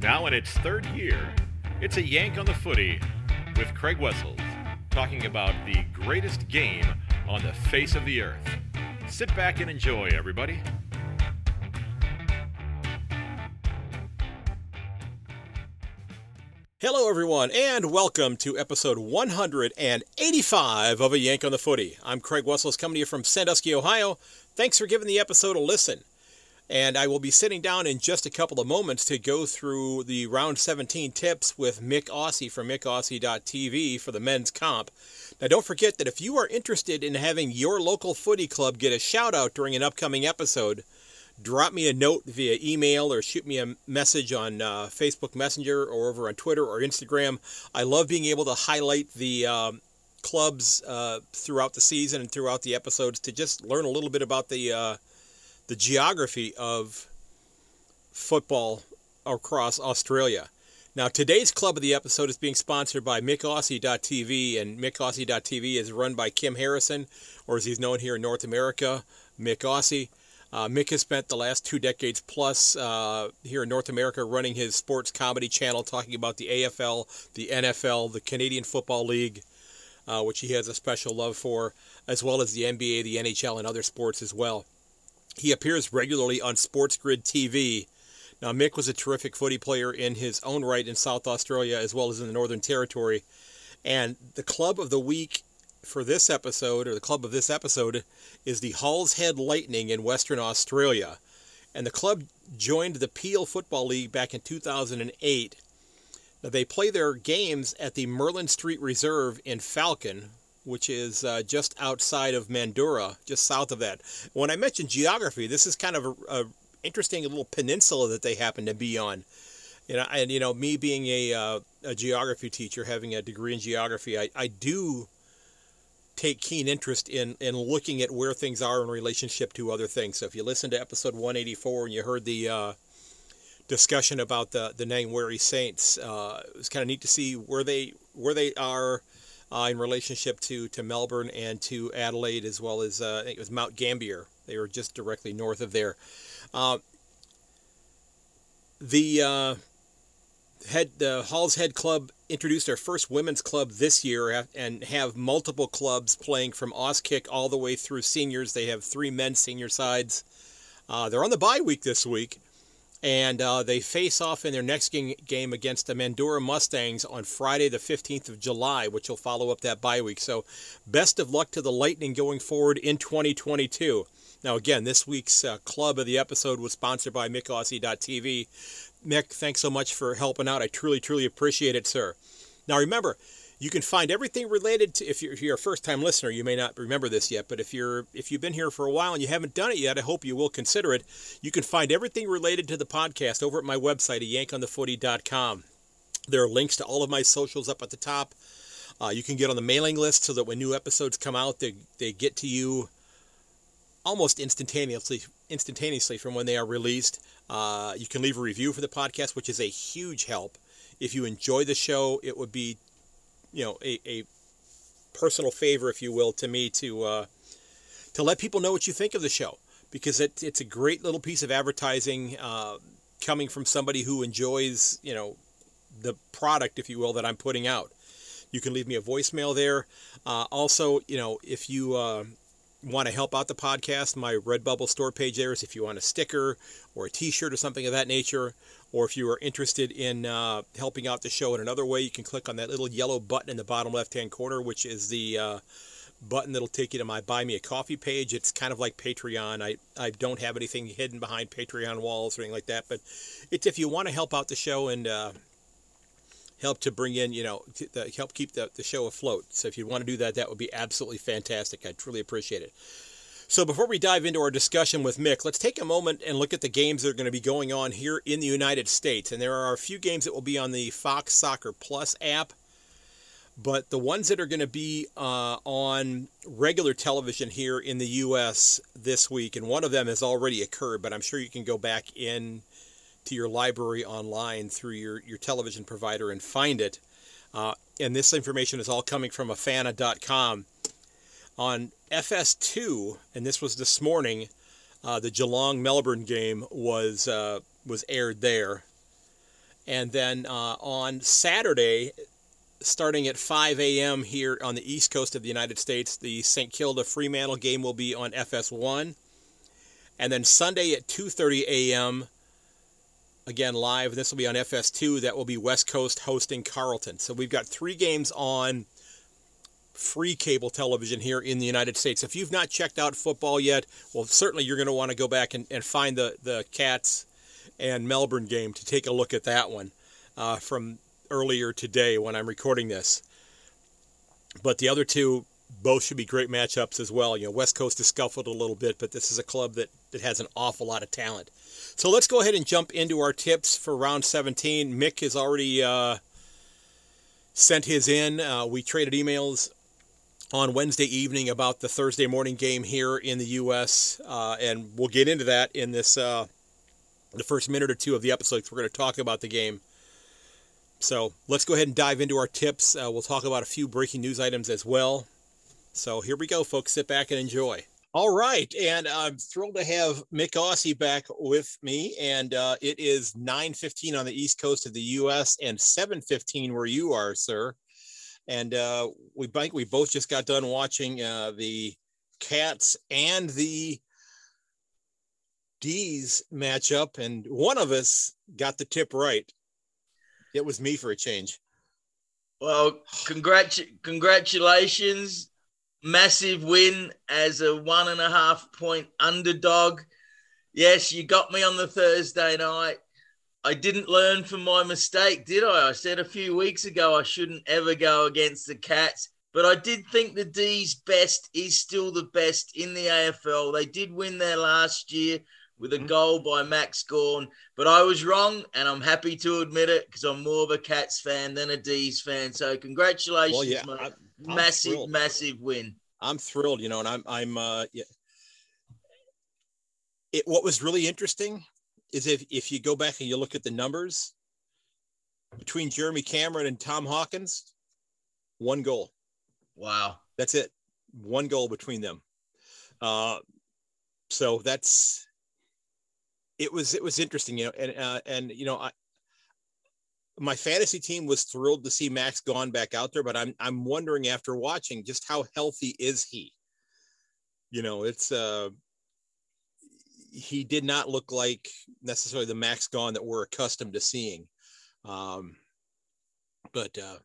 Now in its third year, it's a yank on the footy with Craig Wessels talking about the greatest game on the face of the earth. Sit back and enjoy, everybody. Hello, everyone, and welcome to episode 185 of A Yank on the Footy. I'm Craig Wessels coming to you from Sandusky, Ohio. Thanks for giving the episode a listen. And I will be sitting down in just a couple of moments to go through the round 17 tips with Myk Aussie from MykAussie.tv for the men's comp. Now, don't forget that if you are interested in having your local footy club get a shout out during an upcoming episode, drop me a note via email or shoot me a message on uh, Facebook Messenger or over on Twitter or Instagram. I love being able to highlight the um, clubs uh, throughout the season and throughout the episodes to just learn a little bit about the uh, the geography of football across Australia. Now, today's club of the episode is being sponsored by MykAussie.tv, and MykAussie.tv is run by Kim Harrison, or as he's known here in North America, Myk Aussie. Uh, Myk has spent the last two decades plus uh, here in North America running his sports comedy channel, talking about the AFL, the NFL, the Canadian Football League, uh, which he has a special love for, as well as the NBA, the NHL, and other sports as well. He appears regularly on Sports Grid TV. Now, Myk was a terrific footy player in his own right in South Australia as well as in the Northern Territory. And the club of the week for this episode, or the club of this episode, is the Halls Head Lightning in Western Australia. And the club joined the Peel Football League back in 2008. Now, they play their games at the Merlin Street Reserve in Falcon, which is uh, just outside of Mandurah, just south of that. When I mentioned geography, this is kind of a, a interesting little peninsula that they happen to be on. You know, and you know, me being a, uh, a geography teacher, having a degree in geography, I, I do take keen interest in, in looking at where things are in relationship to other things. So if you listen to episode 184 and you heard the uh, discussion about the the Nangwarry Saints, uh, it was kind of neat to see where they where they are uh, in relationship to, to Melbourne and to Adelaide, as well as uh, it was Mount Gambier. They were just directly north of there. Uh, the uh, head the Halls Head Club introduced their first women's club this year and have multiple clubs playing from Auskick all the way through seniors. They have three men's senior sides. Uh, they're on the bye week this week, and uh, they face off in their next game against the Mandurah Mustangs on Friday, the 15th of July, which will follow up that bye week. So, best of luck to the Lightning going forward in 2022. Now, again, this week's uh, club of the episode was sponsored by MykAussie.tv. Myk, thanks so much for helping out. I truly, truly appreciate it, sir. Now, remember, you can find everything related to if you're, if you're a first time listener you may not remember this yet but if you're if you've been here for a while and you haven't done it yet i hope you will consider it. You can find everything related to the podcast over at my website at yankonthefooty.com there are links to all of my socials up at the top. Uh, you can get on the mailing list so that when new episodes come out they, they get to you almost instantaneously instantaneously from when they are released. Uh, you can leave a review for the podcast which is a huge help. If you enjoy the show it would be you know a, a personal favor, if you will, to me to uh, to let people know what you think of the show because it, it's a great little piece of advertising uh, coming from somebody who enjoys you know the product, if you will, that I'm putting out. You can leave me a voicemail there. Uh, also, you know, if you uh, want to help out the podcast, my Redbubble store page there is if you want a sticker or a T-shirt or something of that nature, or if you are interested in uh, helping out the show in another way, you can click on that little yellow button in the bottom left-hand corner, which is the uh, button that'll take you to my Buy Me a Coffee page. It's kind of like Patreon. I, I don't have anything hidden behind Patreon walls or anything like that, but it's if you want to help out the show and uh, help to bring in, you know, to, help keep the, the show afloat. So if you want to do that, that would be absolutely fantastic. I truly appreciate it. So before we dive into our discussion with Myk, let's take a moment and look at the games that are going to be going on here in the United States. And there are a few games that will be on the Fox Soccer Plus app. But the ones that are going to be uh, on regular television here in the U.S. this week, and one of them has already occurred, but I'm sure you can go back in to your library online through your, your television provider and find it. Uh, and this information is all coming from afana.com. On FS2, and this was this morning, uh, the Geelong Melbourne game was uh, was aired there, And then uh, on Saturday, starting at 5 a.m. here on the east coast of the United States, the St. Kilda Fremantle game will be on FS1. And then Sunday at 2:30 a.m. again live. This will be on FS2. That will be West Coast hosting Carlton. So we've got three games on free cable television here in the United States. If you've not checked out football yet, well, certainly you're going to want to go back and, and find the, the Cats and Melbourne game to take a look at that one uh, from earlier today when I'm recording this. But the other two both should be great matchups as well. You know, West Coast has scuffled a little bit, but this is a club that, that has an awful lot of talent. So let's go ahead and jump into our tips for round 17. Myk has already uh, sent his in. Uh, we traded emails on Wednesday evening about the Thursday morning game here in the U.S., uh, and we'll get into that in this uh, the first minute or two of the episode. We're going to talk about the game. So let's go ahead and dive into our tips. Uh, we'll talk about a few breaking news items as well. So here we go, folks. Sit back and enjoy. All right, and I'm thrilled to have Myk Aussie back with me. And uh, it is 9:15 on the east coast of the U.S. and 7:15 where you are, sir and uh, we we both just got done watching uh, the Cats and the D's matchup, and one of us got the tip right. It was me for a change. Well, congratu- congratulations. Massive win as a one and a half point underdog. Yes, you got me on the Thursday night. I didn't learn from my mistake, did I? I said a few weeks ago I shouldn't ever go against the Cats, but I did think the D's best is still the best in the AFL. They did win there last year with a mm-hmm. goal by Max Gawn, but I was wrong, and I'm happy to admit it because I'm more of a Cats fan than a D's fan. So congratulations, well, yeah, I'm, I'm massive, thrilled. massive win. I'm thrilled, you know, and I'm I'm uh, yeah. It, what was really interesting is if, if you go back and you look at the numbers between Jeremy Cameron and Tom Hawkins, one goal. Wow. That's it. One goal between them. Uh, so that's it was it was interesting, you know, and uh, and you know, I my fantasy team was thrilled to see Max Gawn back out there, but I'm I'm wondering after watching just how healthy is he? You know, it's uh he did not look like necessarily the Max Gawn that we're accustomed to seeing. Um, but uh,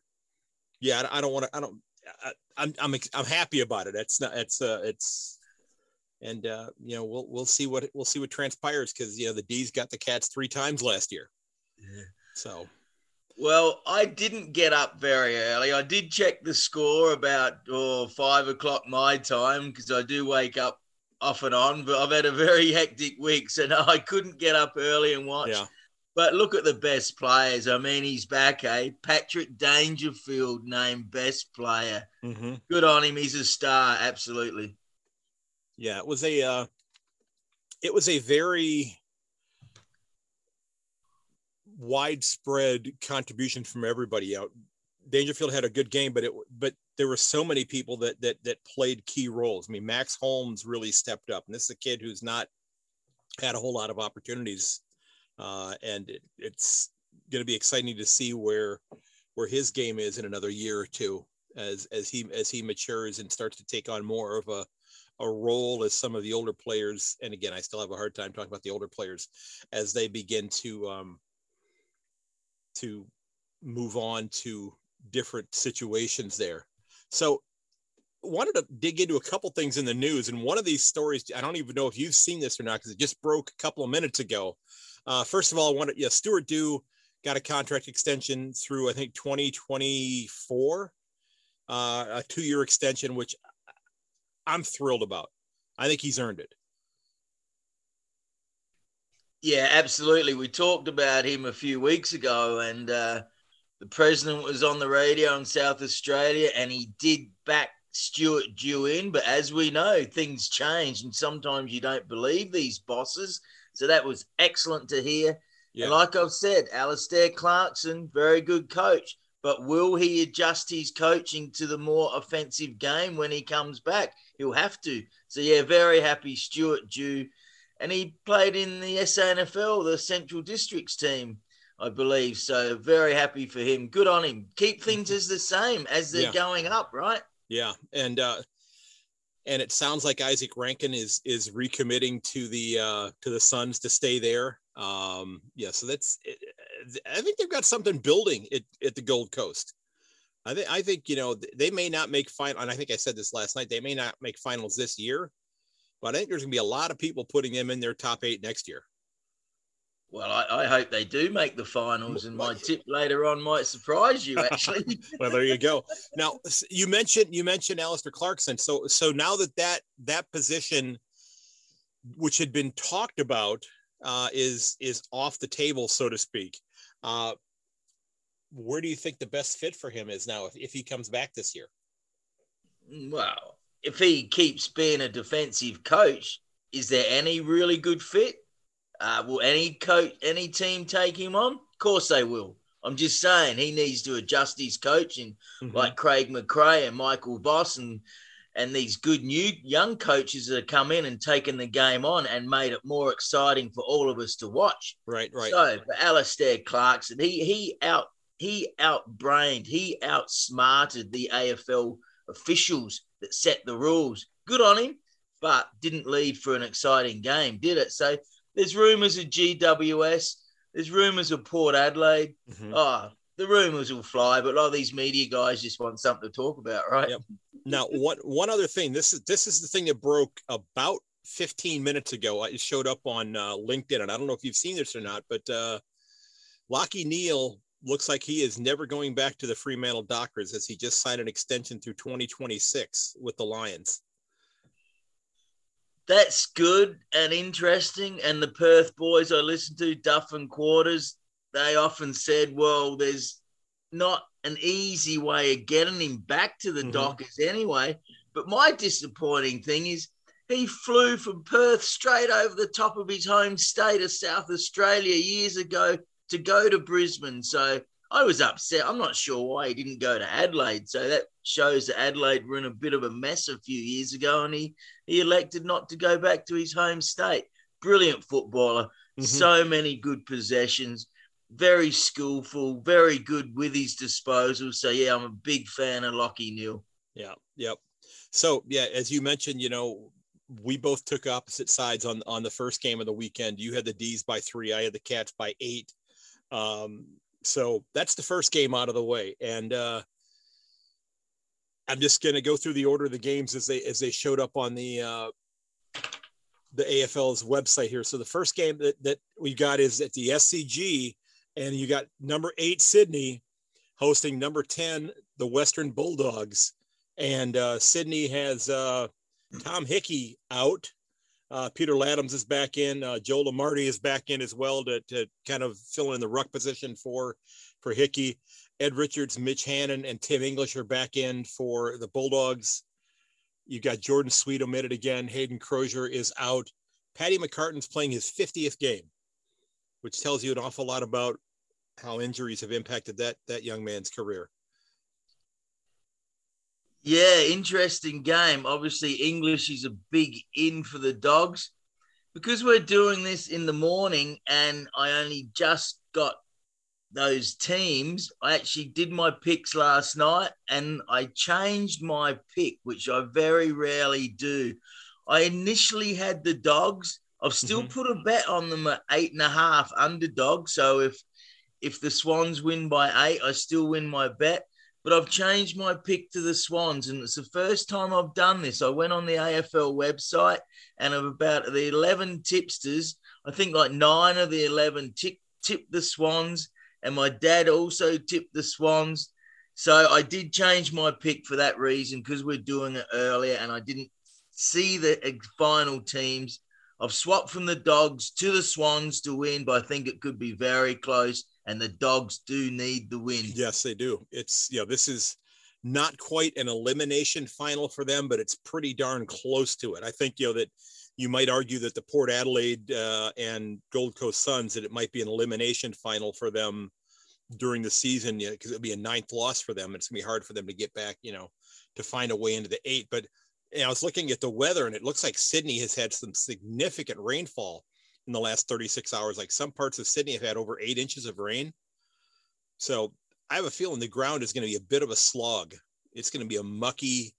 yeah, I, I don't want to. I don't. I, am I'm, I'm I'm happy about it. It's not. It's uh. It's and uh, you know we'll we'll see what we'll see what transpires because you know the D's got the Cats three times last year. Yeah. So. Well, I didn't get up very early. I did check the score about oh, five o'clock my time because I do wake up off and on, but I've had a very hectic week, so no, I couldn't get up early and watch. Yeah. But look at the best players. I mean, he's back, eh? Patrick Dangerfield named best player. Mm-hmm. Good on him. He's a star, absolutely. Yeah, it was a uh, it was a very widespread contribution from everybody out. Dangerfield had a good game, but it but there were so many people that that that played key roles. I mean, Max Holmes really stepped up, and this is a kid who's not had a whole lot of opportunities, uh, and it, it's going to be exciting to see where where his game is in another year or two as as he as he matures and starts to take on more of a a role as some of the older players and again i still have a hard time talking about the older players as they begin to um to move on to different situations there. So wanted to dig into a couple things in the news and one of these stories i don't even know if you've seen this or not because it just broke a couple of minutes ago. Uh, first of all i wanted yeah stuart dew got a contract extension through i think 2024 uh, a two-year extension which i'm thrilled about. I think he's earned it yeah absolutely we talked about him a few weeks ago and uh the president was on the radio in South Australia and he did back Stuart Dew in. But as we know, things change and sometimes you don't believe these bosses. So that was excellent to hear. Yeah. And like I've said, Alastair Clarkson, very good coach. But will he adjust his coaching to the more offensive game when he comes back? He'll have to. So, yeah, very happy Stuart Dew. And he played in the SANFL, the Central Districts team I believe. So very happy for him. Good on him. Keep things as the same as they're Yeah. going up, right? Yeah, and uh, and it sounds like Izak Rankine is is recommitting to the uh, to the Suns to stay there. Um, yeah, so that's I think they've got something building at, at the Gold Coast. I think I think you know they may not make final, and I think I said this last night. They may not make finals this year, but I think there's gonna be a lot of people putting them in their top eight next year. Well, I, I hope they do make the finals, and my tip later on might surprise you. Actually, well, there you go. Now you mentioned you mentioned Alastair Clarkson. So so now that that that position, which had been talked about, uh, is is off the table, so to speak. Uh, where do you think the best fit for him is now if, if he comes back this year? well, if he keeps being a defensive coach, is there any really good fit? Uh, will any coach, any team take him on? Of course they will. I'm just saying he needs to adjust his coaching, like Craig McRae and Michael Voss and and these good new young coaches that have come in and taken the game on and made it more exciting for all of us to watch. right, right. So for Alastair Clarkson, he he out he outbrained, he outsmarted the AFL officials that set the rules. Good on him, but didn't lead for an exciting game, did it? So there's rumours of GWS, there's rumours of Port Adelaide. Mhm. Oh, the rumours will fly, but a lot of these media guys just want something to talk about, right? Yep. Now, one one other thing. This is this is the thing that broke about 15 minutes ago. It showed up on uh, LinkedIn, and I don't know if you've seen this or not, but uh, Lachie Neale looks like he is never going back to the Fremantle Dockers as he just signed an extension through 2026 with the Lions. that's good and interesting. And the Perth boys I listened to, Duff and Quarters, they often said, well, there's not an easy way of getting him back to the Mhm. Dockers anyway. But my disappointing thing is he flew from Perth straight over the top of his home state of South Australia years ago to go to Brisbane. So I was upset. I'm not sure why he didn't go to Adelaide. So that shows that Adelaide were in a bit of a mess a few years ago, and he he elected not to go back to his home state. Brilliant footballer, Mhm. so many good possessions, very skillful, very good with his disposal. So yeah, I'm a big fan of Lachie Neale. Yeah. Yep. So yeah, as you mentioned, you know, we both took opposite sides on on the first game of the weekend. You had the D's by three. I had the Cats by eight. Um, so that's the first game out of the way, and uh, I'm just going to go through the order of the games as they as they showed up on the uh, the AFL's website here. So the first game that that we got is at the SCG, and you got number eight Sydney hosting number ten the Western Bulldogs, and uh, Sydney has uh, Tom Hickey out. Uh, Peter Ladhams is back in. Uh, Joel Amartey is back in as well to, to kind of fill in the ruck position for for Hickey. Ed Richards, Mitch Hannan, and Tim English are back in for the Bulldogs. You've got Jordan Sweet omitted again. Hayden Crozier is out. Paddy McCartin's playing his 50th game, which tells you an awful lot about how injuries have impacted that that young man's career. Yeah, interesting game. Obviously, English is a big in for the dogs. Because we're doing this in the morning and I only just got those teams, I actually did my picks last night and I changed my pick, which I very rarely do. I initially had the dogs. I've still Mhm. put a bet on them at eight and a half underdog. So if if the Swans win by eight, I still win my bet but I've changed my pick to the Swans, and it's the first time I've done this. I went on the AFL website, and of about the 11 tipsters, I think like nine of the 11 tip, tipped the Swans, and my dad also tipped the Swans. So I did change my pick for that reason because we're doing it earlier, and I didn't see the final teams. I've swapped from the Dogs to the Swans to win, but I think it could be very close, and the Dogs do need the win. Yes, they do. It's you know this is not quite an elimination final for them, but it's pretty darn close to it. I think you know that you might argue that the Port Adelaide uh, and Gold Coast Suns that it might be an elimination final for them during the season because you know, it'd be a ninth loss for them. It's gonna be hard for them to get back, you know, to find a way into the eight. But you know, I was looking at the weather and it looks like Sydney has had some significant rainfall in the last 36 hours. Like some parts of Sydney have had over eight inches of rain. So I have a feeling the ground is going to be a bit of a slog. It's going to be a mucky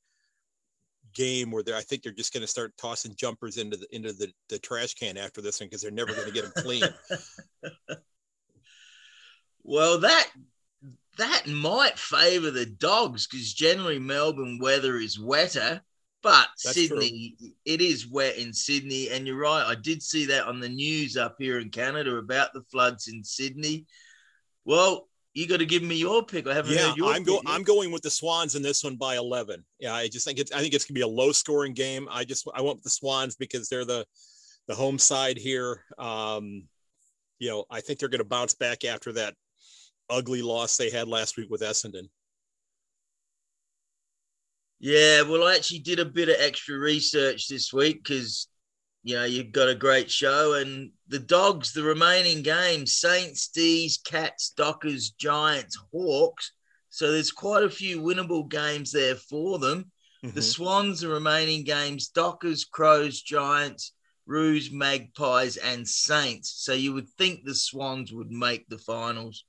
game where I think they're just going to start tossing jumpers into the into the, the trash can after this one because they're never going to get them clean. well, that that might favour the dogs because generally Melbourne weather is wetter. But That's Sydney, true. it is wet in Sydney, and you're right. I did see that on the news up here in Canada about the floods in Sydney. Well, you got to give me your pick. I haven't yeah, heard your I'm going. I'm going with the Swans in this one by 11. Yeah, I just think it's. I think it's gonna be a low scoring game. I just I went with the Swans because they're the the home side here. Um, you know, I think they're going to bounce back after that ugly loss they had last week with Essendon. Yeah, well, I actually did a bit of extra research this week because you know you've got a great show, and the dogs, the remaining games: Saints, D's, Cats, Dockers, Giants, Hawks. So there's quite a few winnable games there for them. Mm-hmm. The Swans, the remaining games: Dockers, Crows, Giants, Roos, Magpies, and Saints. So you would think the Swans would make the finals.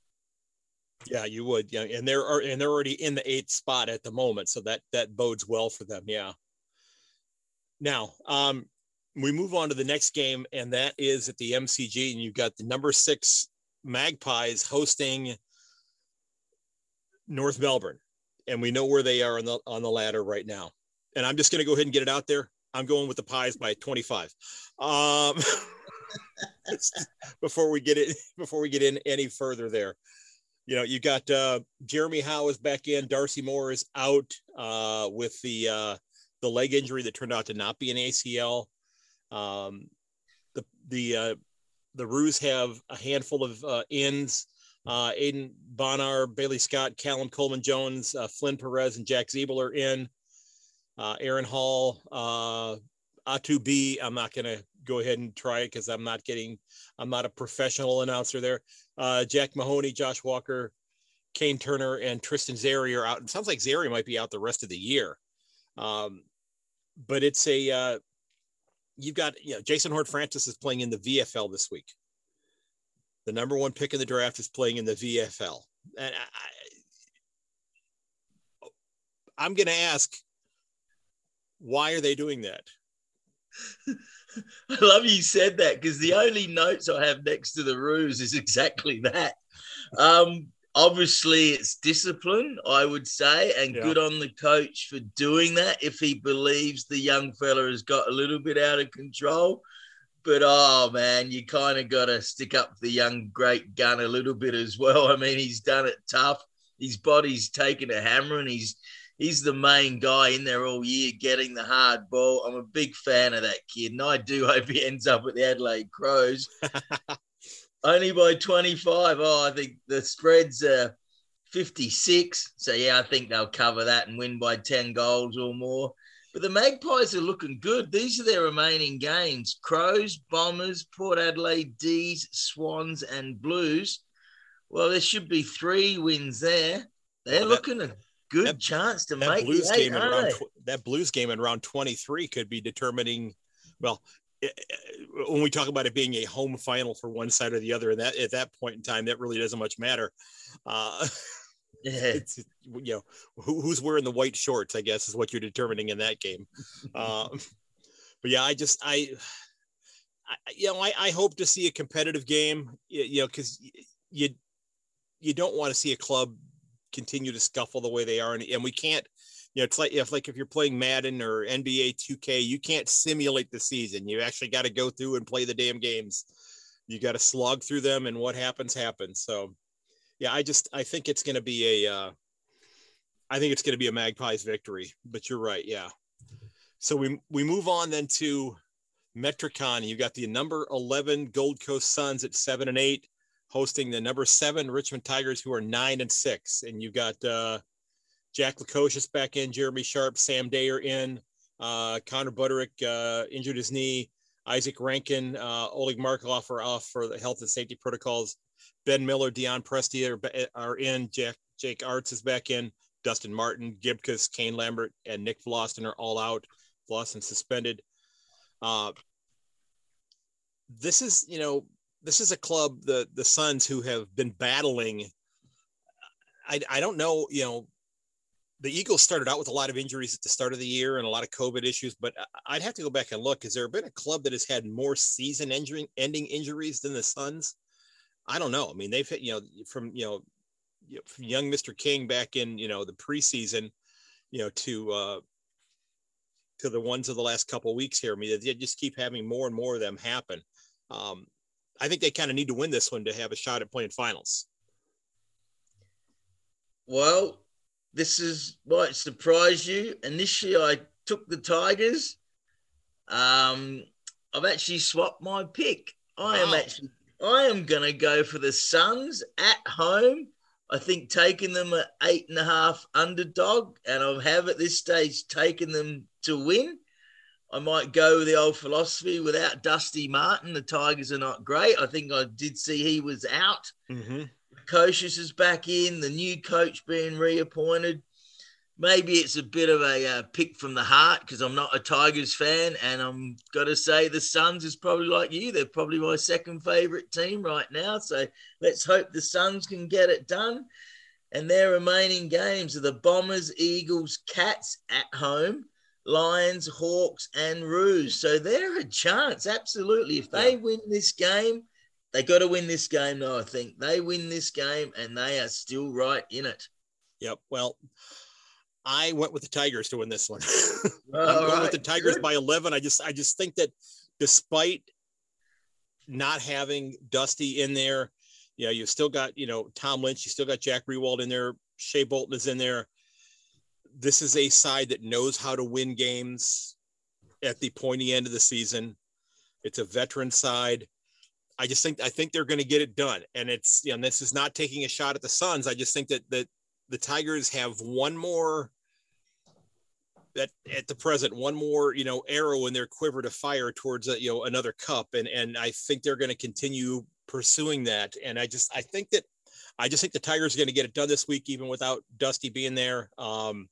Yeah, you would. Yeah, and they're and they're already in the eighth spot at the moment, so that that bodes well for them. Yeah. Now, um, we move on to the next game, and that is at the MCG, and you've got the number six Magpies hosting North Melbourne, and we know where they are on the on the ladder right now. And I'm just going to go ahead and get it out there. I'm going with the Pies by 25. Um, before we get it, before we get in any further there you know, you got uh, Jeremy Howe is back in. Darcy Moore is out uh, with the uh, the leg injury that turned out to not be an ACL. Um, the the uh, the Roos have a handful of uh, ins. Uh, Aiden Bonar, Bailey Scott, Callum Coleman Jones, Flynn Perez, and Jack Ziebell are in. Aaron Hall, Atu B. I'm not going to go ahead and try it because I'm not getting, I'm not a professional announcer there. Uh, Jack Mahoney, Josh Walker, Kane Turner, and Tristan Xerri are out. It sounds like Xerri might be out the rest of the year. Um, but it's a, uh, you've got, you know, Jason Horne-Francis is playing in the VFL this week. The number one pick in the draft is playing in the VFL. And I, I'm going to ask, why are they doing that? I love you said that because the only notes I have next to the Roos is exactly that. Um, obviously, it's discipline, I would say, and yeah. good on the coach for doing that if he believes the young fella has got a little bit out of control. But oh man, you kind of got to stick up the young great gun a little bit as well. I mean, he's done it tough. His body's taken a hammer and he's he's the main guy in there all year getting the hard ball. I'm a big fan of that kid, and I do hope he ends up with the Adelaide Crows. Only by 25. Oh, I think the spread's are 56. So, yeah, I think they'll cover that and win by 10 goals or more. But the Magpies are looking good. These are their remaining games Crows, Bombers, Port Adelaide, D's, Swans, and Blues. Well, there should be three wins there. They're looking at good that, chance to that make Blues game in round that Blues game in round 23 could be determining. Well, it, when we talk about it being a home final for one side or the other, and that at that point in time, that really doesn't much matter. Uh, it's you know who, who's wearing the white shorts, I guess, is what you're determining in that game. um, but yeah, I just I, I you know I, I hope to see a competitive game. You know, because you you don't want to see a club continue to scuffle the way they are, and, and we can't. You know, it's like if like if you're playing Madden or NBA 2K, you can't simulate the season. You actually got to go through and play the damn games. You got to slog through them, and what happens happens. So, yeah, I just I think it's going to be a. Uh, I think it's going to be a Magpies victory. But you're right, yeah. So we we move on then to Metricon. You got the number 11 Gold Coast Suns at seven and eight hosting the number seven Richmond Tigers, who are nine and six. And you've got uh, Jack Lukosius back in, Jeremy Sharp, Sam Dayer in, uh, Connor Budarick uh, injured his knee, Izak Rankine, uh, Oleg Markov are off for the health and safety protocols. Ben Miller, Dion Prestia are, are in. Jack Jake Aarts is back in. Dustin Martin, Gibcus, Kane Lambert, and Nick Vlastuin are all out. Vlastuin suspended. Uh, this is you know this is a club the the Suns who have been battling. I I don't know you know. The Eagles started out with a lot of injuries at the start of the year and a lot of COVID issues, but I'd have to go back and look. Has there been a club that has had more season ending injuries than the Suns? I don't know. I mean, they've hit, you know, from, you know, from young Mr. King back in, you know, the preseason, you know, to, uh, to the ones of the last couple weeks here. I mean, they just keep having more and more of them happen. Um, I think they kind of need to win this one to have a shot at playing finals. Well, this is might surprise you. Initially, I took the Tigers. Um, I've actually swapped my pick. I wow. am actually I am going to go for the Suns at home. I think taking them at eight and a half underdog, and I have at this stage taken them to win. I might go with the old philosophy without Dusty Martin. The Tigers are not great. I think I did see he was out. Mm-hmm. is back in, the new coach being reappointed maybe it's a bit of a uh, pick from the heart because I'm not a Tigers fan, and I'm got to say the Suns is probably like you. They're probably my second favorite team right now. So let's hope the Suns can get it done. And their remaining games are the Bombers, Eagles, Cats at home, Lions, Hawks, and Roos. So they're a chance, absolutely. If they yeah. win this game, they got to win this game. Though I think they win this game, and they are still right in it. Yep. Well, I went with the Tigers to win this one. I'm going right. with the Tigers Good. by 11. I just I just think that despite not having Dusty in there, you know, you've still got, you know, Tom Lynch, you still got Jack Riewoldt in there, Shai Bolton is in there. This is a side that knows how to win games at the pointy end of the season. It's a veteran side. I just think I think they're going to get it done. And it's you know, this is not taking a shot at the Suns. I just think that that the Tigers have one more that at the present one more you know arrow in their quiver to fire towards a, you know another cup and and I think they're going to continue pursuing that and I just I think that I just think the Tigers are going to get it done this week even without Dusty being there um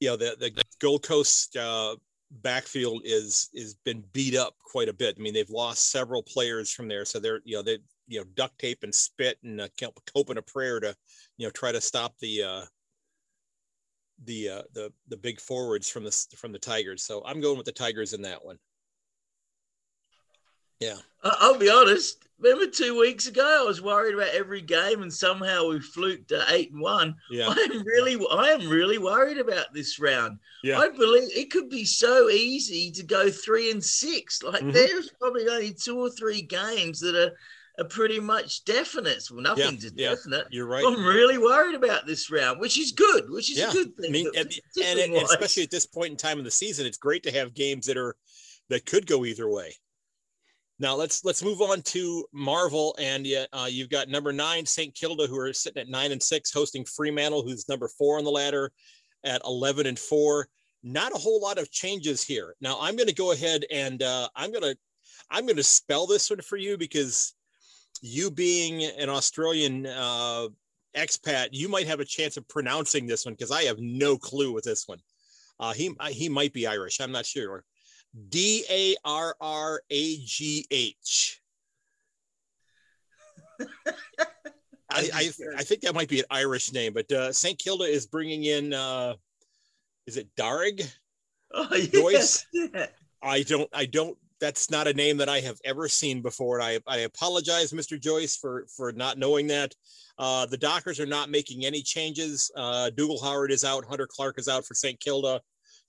you know the the Gold Coast uh backfield is is been beat up quite a bit I mean they've lost several players from there so they're you know they you know duct tape and spit and uh, hoping a prayer to you know try to stop the uh the uh, the the big forwards from the from the Tigers. So I'm going with the Tigers in that one. Yeah, I'll be honest. Remember two weeks ago, I was worried about every game, and somehow we fluked to eight and one. Yeah, I'm really, I am really worried about this round. Yeah, I believe it could be so easy to go three and six. Like mm-hmm. there's probably only two or three games that are are pretty much definite. Well, nothing's yeah, yeah, definite. You're right. I'm really worried about this round, which is good, which is yeah. a good thing. I mean, and, and, and, especially at this point in time in the season, it's great to have games that are that could go either way. Now let's let's move on to Marvel, and uh, you've got number nine St. Kilda, who are sitting at nine and six, hosting Fremantle, who's number four on the ladder at eleven and four. Not a whole lot of changes here. Now I'm going to go ahead and uh, I'm going to I'm going to spell this one for you because you being an Australian uh, expat, you might have a chance of pronouncing this one because I have no clue with this one. Uh, he he might be Irish. I'm not sure. D A R R A G H. I, I, I think that might be an Irish name, but uh, St. Kilda is bringing in. Uh, is it Darrig? Oh, Joyce. Yeah. I don't. I don't that's not a name that I have ever seen before. And I, I apologize, Mr. Joyce, for, for not knowing that. Uh, the Dockers are not making any changes. Uh, Dougal Howard is out. Hunter Clark is out for St. Kilda.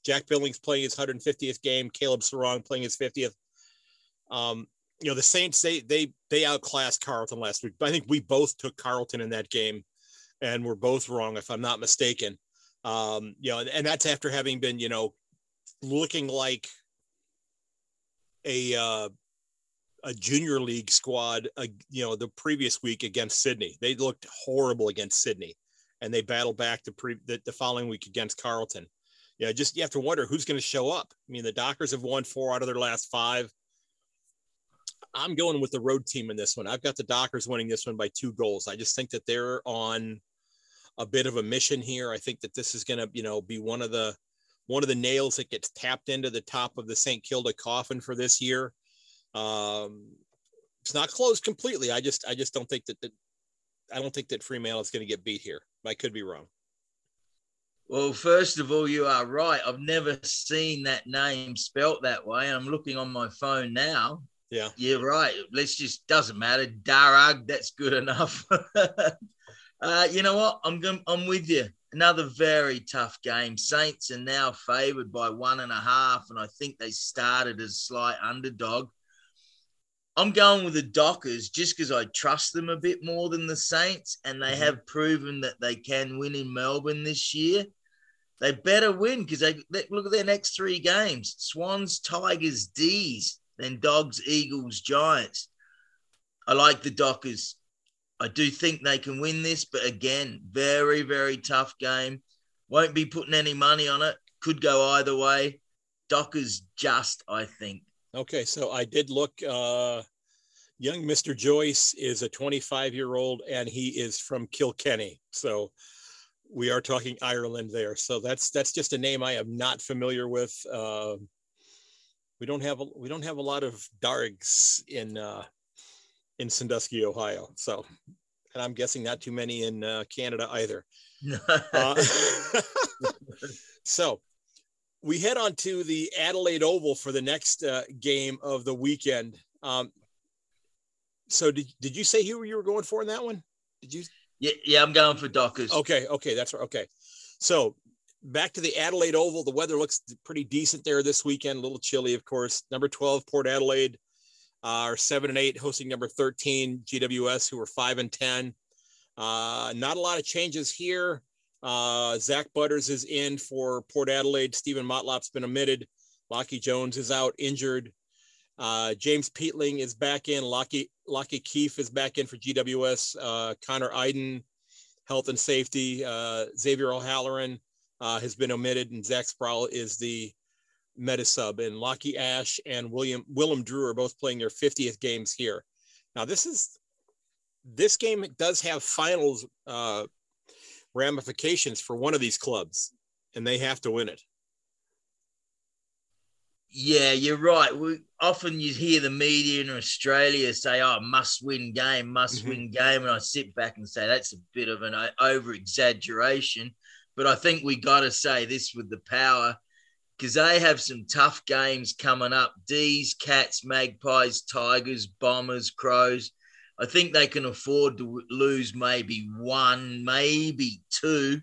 Jack Billings playing his 150th game. Caleb Serong playing his 50th. Um, you know, the Saints, they, they, they outclassed Carlton last week. I think we both took Carlton in that game and we're both wrong, if I'm not mistaken. Um, you know, and, and that's after having been, you know, looking like a uh, a junior league squad, uh, you know, the previous week against Sydney. They looked horrible against Sydney, and they battled back the pre the, the following week against Carlton. Yeah, just you have to wonder who's going to show up. I mean, the Dockers have won four out of their last five. I'm going with the road team in this one. I've got the Dockers winning this one by two goals. I just think that they're on a bit of a mission here. I think that this is going to, you know, be one of the one of the nails that gets tapped into the top of the St. Kilda coffin for this year. Um, it's not closed completely. I just I just don't think that, that I don't think that Fremantle is going to get beat here. I could be wrong. Well, first of all, you are right. I've never seen that name spelt that way. I'm looking on my phone now. Yeah. You're right. Let's just doesn't matter. Darug, that's good enough. uh, you know what? I'm going I'm with you. Another very tough game. Saints are now favored by one and a half, and I think they started as slight underdog. I'm going with the Dockers just because I trust them a bit more than the Saints, and they mm-hmm. have proven that they can win in Melbourne this year they better win because they look at their next three games: Swans, Tigers, D's, then Dogs, Eagles, Giants. I like the Dockers. I do think they can win this, but again, very, very tough game. Won't be putting any money on it. Could go either way. Dockers just, I think. Okay, so I did look. Uh, young Mr. Joyce is a 25 year old and he is from Kilkenny. So we are talking Ireland there. So that's that's just a name I am not familiar with. Uh, we don't have a, we don't have a lot of Dargs in uh, in Sandusky, Ohio. So, and I'm guessing not too many in uh, Canada either. uh, so, we head on to the Adelaide Oval for the next uh, game of the weekend. Um, so, did did you say who you were going for in that one? Did you? Yeah, yeah, I'm going for Dockers. Okay, okay, that's right. Okay, so back to the Adelaide Oval. The weather looks pretty decent there this weekend. A little chilly, of course. Number 12, Port Adelaide, uh, are seven and eight, hosting number 13, GWS, who are five and 10. Uh, not a lot of changes here. Uh, Zach Butters is in for Port Adelaide. Steven Motlop's been omitted. Lachie Jones is out injured. Uh, James Peatling is back in. Lachie, Lachie Keeffe is back in for GWS. Uh, Connor Idun, health and safety. Uh, Xavier O'Halloran uh, has been omitted, and Zac Sproule is the meta sub. And Lachie Ash and William Willem Drew are both playing their 50th games here. Now, this is this game does have finals uh, ramifications for one of these clubs, and they have to win it. Yeah, you're right. We, often you hear the media in Australia say, "Oh, must win game, must mm-hmm. win game," and I sit back and say that's a bit of an over exaggeration. But I think we got to say this with the power because they have some tough games coming up. D's, Cats, Magpies, Tigers, Bombers, Crows. I think they can afford to lose maybe one, maybe two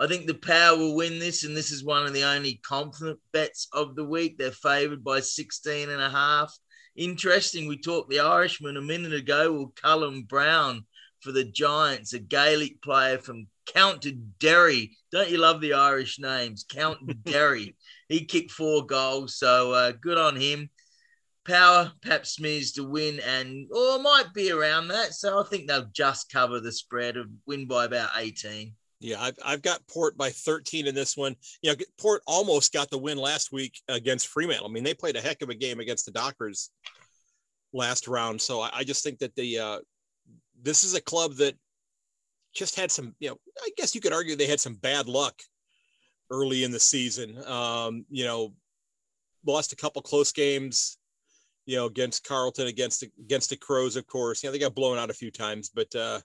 I think the Power will win this, and this is one of the only confident bets of the week. They're favoured by 16 and a half. Interesting, we talked the Irishman a minute ago. Well, Callum Brown for the Giants, a Gaelic player from County Derry. Don't you love the Irish names? Count Derry. he kicked four goals, so uh, good on him. Power, perhaps Smiths to win, and or might be around that. So I think they'll just cover the spread of win by about 18. Yeah, I've, I've got Port by 13 in this one. You know, Port almost got the win last week against Fremantle. I mean, they played a heck of a game against the Dockers last round. So I, I just think that the uh, this is a club that just had some, you know, I guess you could argue they had some bad luck early in the season. Um, you know, lost a couple close games, you know, against Carlton, against against the Crows, of course. You know, they got blown out a few times, but uh,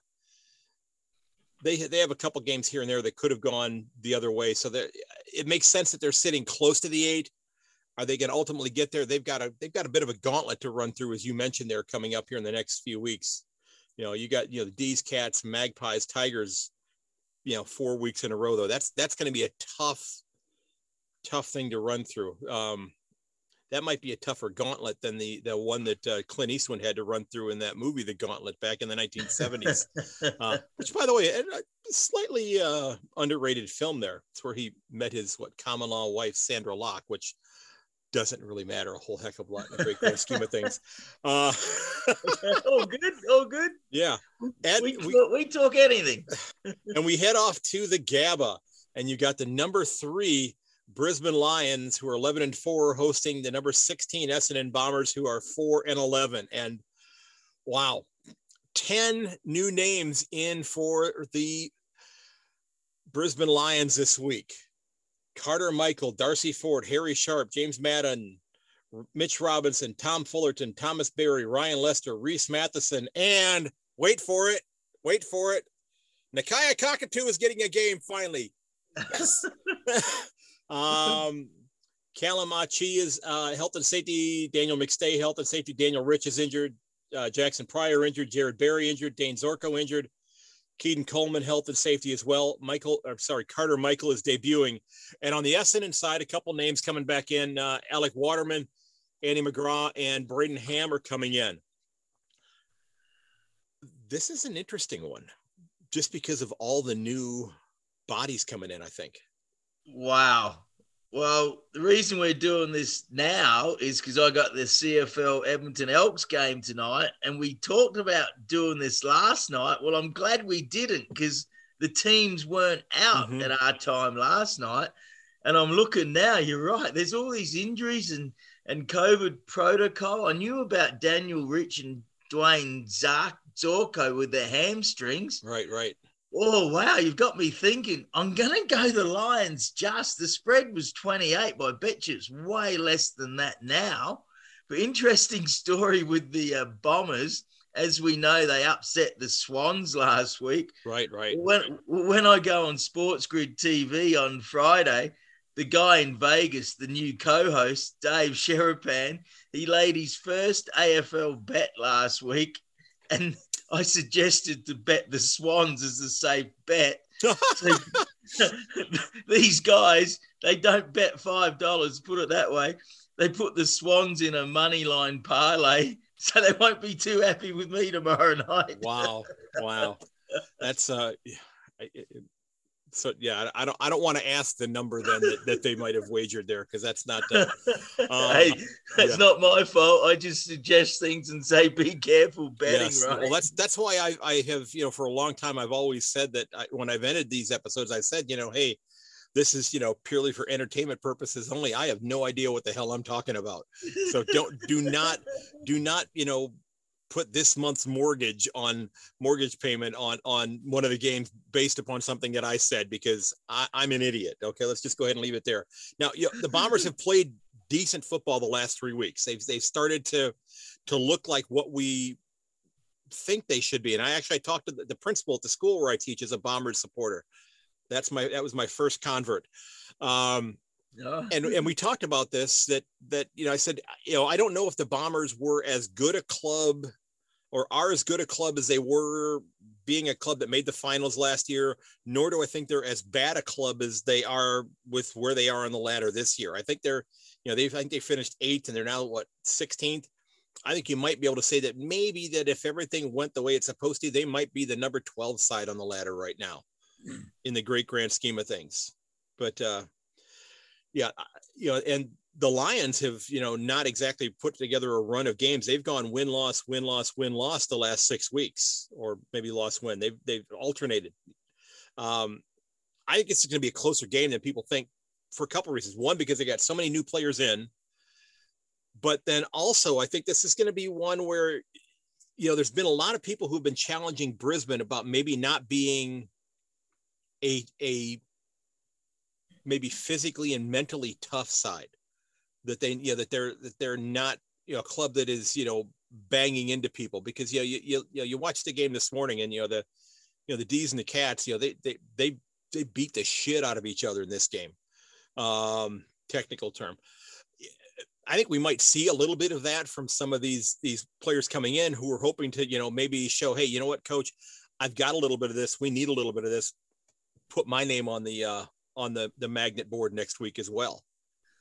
they they have a couple games here and there that could have gone the other way. So that it makes sense that they're sitting close to the eight. Are they going to ultimately get there? They've got a they've got a bit of a gauntlet to run through, as you mentioned. They're coming up here in the next few weeks. You know, you got you know the D's, Cats, Magpies, Tigers. You know, four weeks in a row though. That's that's going to be a tough, tough thing to run through. Um, that might be a tougher gauntlet than the the one that uh, Clint Eastwood had to run through in that movie, The Gauntlet, back in the 1970s. uh, which, by the way, a slightly uh, underrated film. There, it's where he met his what common law wife Sandra Locke, which doesn't really matter a whole heck of a lot in the great grand scheme of things. Uh, oh, good. Oh, good. Yeah. And we, we, we talk anything. and we head off to the Gabba, and you got the number three Brisbane Lions, who are 11 and 4, hosting the number 16 Essendon Bombers, who are 4 and 11. And wow, 10 new names in for the Brisbane Lions this week. Carter Michael, Darcy Fort, Harry Sharp, James Madden, Mitch Robinson, Tom Fullerton, Thomas Berry, Ryan Lester, Rhys Mathieson, and wait for it, wait for it. Nakia Cockatoo is getting a game finally. Yes. um, Calamachi is uh, health and safety. Daniel McStay, health and safety. Daniel Rich is injured. Uh, Jaxon Prior injured. Jarrod Berry injured. Dayne Zorko injured. Keidean Coleman, health and safety as well. Michael, or sorry, Carter Michael is debuting. And on the Essendon side, a couple names coming back in. Uh, Alec Waterman, Andy McGrath, and Brayden Ham are coming in. This is an interesting one just because of all the new bodies coming in, I think. Wow. Well, the reason we're doing this now is because I got the CFL Edmonton Elks game tonight, and we talked about doing this last night. Well, I'm glad we didn't because the teams weren't out mm-hmm. at our time last night. And I'm looking now, you're right. There's all these injuries and, and COVID protocol. I knew about Daniel Rich and Dwayne Zark, Zorko with their hamstrings. Right, right. Oh wow, you've got me thinking. I'm gonna go the Lions. Just the spread was 28, but I bet you it's way less than that now. But interesting story with the uh, Bombers. As we know, they upset the Swans last week. Right, right. When when I go on Sports Grid TV on Friday, the guy in Vegas, the new co-host Dave Sherapan, he laid his first AFL bet last week, and I suggested to bet the Swans as a safe bet. so, these guys, they don't bet five dollars. Put it that way. They put the Swans in a money line parlay, so they won't be too happy with me tomorrow night. wow, wow, that's uh, so yeah, I don't I don't want to ask the number then that, that they might have wagered there because that's not. Uh, um, hey, that's yeah. not my fault. I just suggest things and say be careful betting. Yes. Right. Well, that's that's why I I have you know for a long time I've always said that I, when I've ended these episodes I said you know hey this is you know purely for entertainment purposes only i have no idea what the hell i'm talking about so don't do not do not you know put this month's mortgage on mortgage payment on on one of the games based upon something that I said because I, am an idiot. Okay, let's just go ahead and leave it there. Now, you know, the Bombers have played decent football the last three weeks. They've they've started to to look like what we think they should be. And I actually I talked to the, the principal at the school where I teach as a Bombers supporter. That's my that was my first convert. Um, and and we talked about this that that you know I said you know I don't know if the Bombers were as good a club or are as good a club as they were being a club that made the finals last year nor do I think they're as bad a club as they are with where they are on the ladder this year. I think they're you know they I think they finished eighth and they're now what 16th I think you might be able to say that maybe that if everything went the way it's supposed to they might be the number 12 side on the ladder right now hmm. in the great grand scheme of things. But uh yeah, you know, and the Lions have, you know, not exactly put together a run of games. They've gone win loss, win loss, win loss the last six weeks, or maybe loss win. They've they've alternated. Um, I think it's going to be a closer game than people think for a couple of reasons. One, because they got so many new players in, but then also I think this is going to be one where, you know, there's been a lot of people who've been challenging Brisbane about maybe not being a a maybe physically and mentally tough side that they you know that they're that they're not you know a club that is you know banging into people because you know you you, you know you watch the game this morning and you know the you know the D's and the Cats you know they they they they beat the shit out of each other in this game. Um technical term. I think we might see a little bit of that from some of these these players coming in who are hoping to you know maybe show hey you know what coach I've got a little bit of this. We need a little bit of this. Put my name on the uh on the the magnet board next week as well.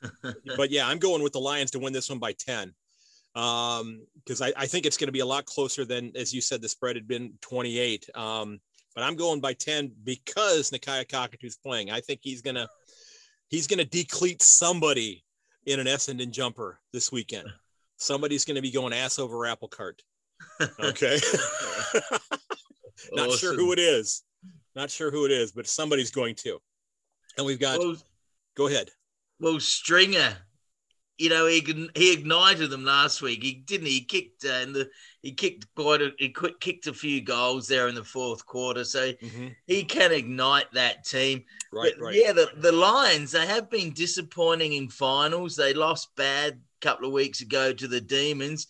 but yeah, I'm going with the Lions to win this one by 10. Um, because I, I think it's going to be a lot closer than, as you said, the spread had been 28. Um, but I'm going by 10 because Nakia Cockatoo's playing. I think he's gonna he's gonna decleat somebody in an Essendon jumper this weekend. Somebody's gonna be going ass over apple cart. Okay. Not awesome. sure who it is. Not sure who it is, but somebody's going to. And we've got, well, go ahead. Well, Stringer, you know, he he ignited them last week. He didn't. He kicked uh, in the he kicked quite a he kicked a few goals there in the fourth quarter, so mm-hmm. he can ignite that team. Right, but, right. Yeah, the the Lions they have been disappointing in finals. They lost bad a couple of weeks ago to the Demons.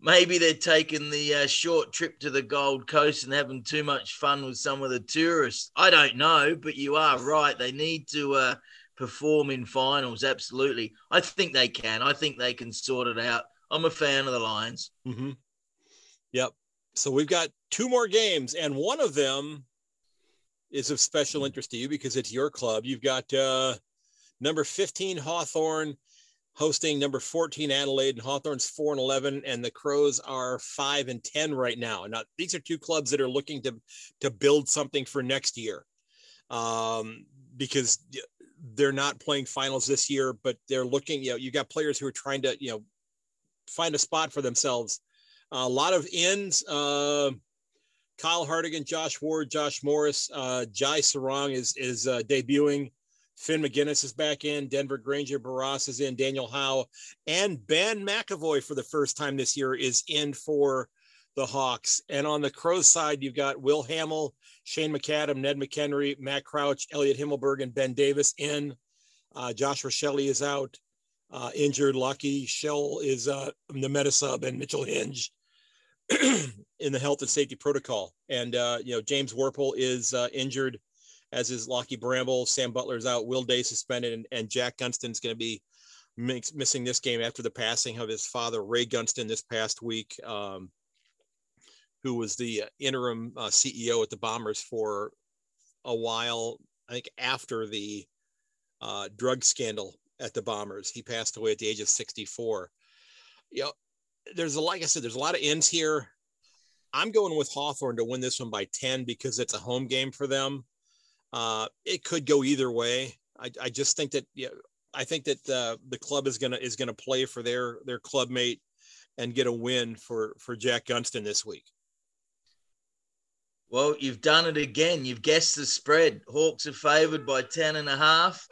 Maybe they're taking the uh, short trip to the Gold Coast and having too much fun with some of the tourists. I don't know, but you are right. They need to. Uh, perform in finals. Absolutely. I think they can. I think they can sort it out. I'm a fan of the Lions. Mm-hmm. Yep. So we've got two more games, and one of them is of special interest to you because it's your club. You've got uh, number 15 Hawthorn hosting number 14 Adelaide, and Hawthorn's 4 and 11, and the Crows are 5 and 10 right now. Now, these are two clubs that are looking to to build something for next year. Um, because they're not playing finals this year, but they're looking, you know, you got players who are trying to, you know, find a spot for themselves. A lot of ins. Uh, Kyle Hartigan, Josh Ward, Josh Morris, uh, Jai Serong is is uh, debuting. Finn Maginness is back in. Denver Grainger Barras is in. Daniel Howe and Ben McEvoy for the first time this year is in for the Hawks. And on the Crows side, you've got Will Hamill, Shane McAdam, Ned McHenry, Matt Crouch, Elliot Himmelberg, and Ben Davis in. Uh, Josh Rachele is out, uh, injured. Lachie Sholl is uh, the meta sub, and Mitchell Hinge in the health and safety protocol. And uh, you know James Worpel is uh, injured, as is Lachie Bramble. Sam Butler's out. Will Day suspended, and, and Jack Gunston's going to be mix, missing this game after the passing of his father Ray Gunston this past week. Um, who was the uh, interim uh, CEO at the Bombers for a while. I think after the uh, drug scandal at the Bombers, he passed away at the age of 64. You know, there's a like I said, there's a lot of ends here. I'm going with Hawthorn to win this one by 10 because it's a home game for them. Uh, it could go either way. I, I just think that yeah, I think that the club is gonna is gonna play for their their club mate and get a win for for Jack Gunston this week. Well, you've done it again. You've guessed the spread. Hawks are favoured by 10 and a half.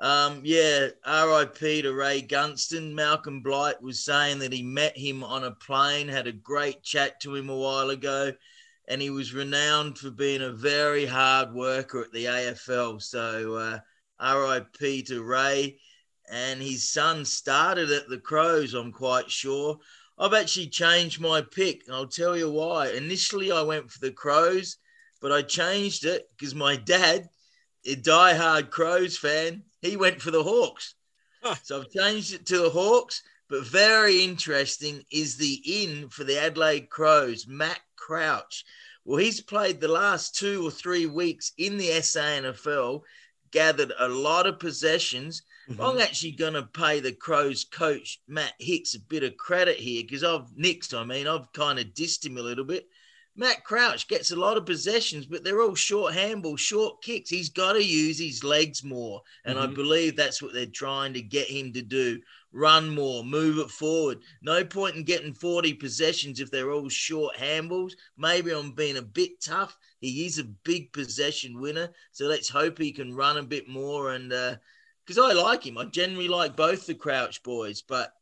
Um, yeah, RIP to Ray Gunston. Malcolm Blight was saying that he met him on a plane, had a great chat to him a while ago, and he was renowned for being a very hard worker at the AFL. So, uh, RIP to Ray. And his son started at the Crows, I'm quite sure. I've actually changed my pick, and I'll tell you why. Initially, I went for the Crows, but I changed it because my dad, a die-hard Crows fan, he went for the Hawks. Huh. So I've changed it to the Hawks. But very interesting is the in for the Adelaide Crows, Matt Crouch. Well, he's played the last two or three weeks in the SANFL, gathered a lot of possessions Mm-hmm. I'm actually going to pay the Crows coach, Matt Nicks, a bit of credit here because I've nixed, I mean, I've kind of dissed him a little bit. Matt Crouch gets a lot of possessions, but they're all short handballs, short kicks. He's got to use his legs more. And mm-hmm. I believe that's what they're trying to get him to do run more, move it forward. No point in getting 40 possessions if they're all short handballs. Maybe I'm being a bit tough. He is a big possession winner. So let's hope he can run a bit more and, uh, because I like him. I generally like both the Crouch boys, but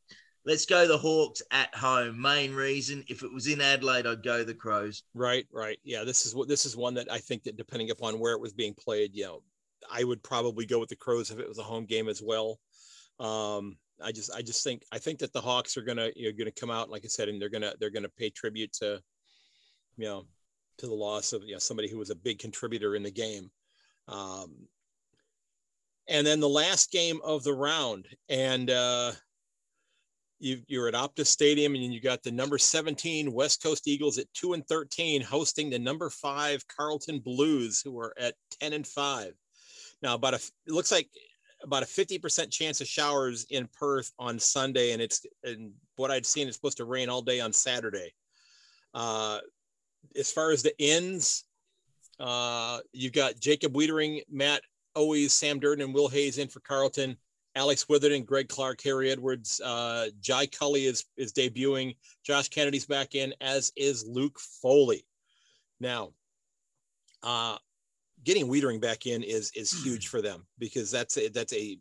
let's go the Hawks at home. Main reason, if it was in Adelaide, I'd go the Crows. Right, right. Yeah, this is what this is one that I think that depending upon where it was being played, you know, I would probably go with the Crows if it was a home game as well. Um, I just I just think I think that the Hawks are gonna you're gonna come out like I said, and they're gonna they're gonna pay tribute to, you know, to the loss of you know somebody who was a big contributor in the game. Um, and then the last game of the round and uh, you, you're at optus stadium and you got the number 17 west coast eagles at 2 and 13 hosting the number 5 carlton blues who are at 10 and 5 now about a it looks like about a 50% chance of showers in perth on sunday and it's and what i'd seen it's supposed to rain all day on saturday uh, as far as the ends uh, you've got jacob Weitering, matt Owies Sam Durdin and Will Hayes in for Carlton. Alex Witherden, Greg Clark, Harry Edwards, uh, Jai Culley is is debuting. Josh Kennedy's back in, as is Luke Foley. Now, uh, getting Weitering back in is is hmm. huge for them because that's a, that's a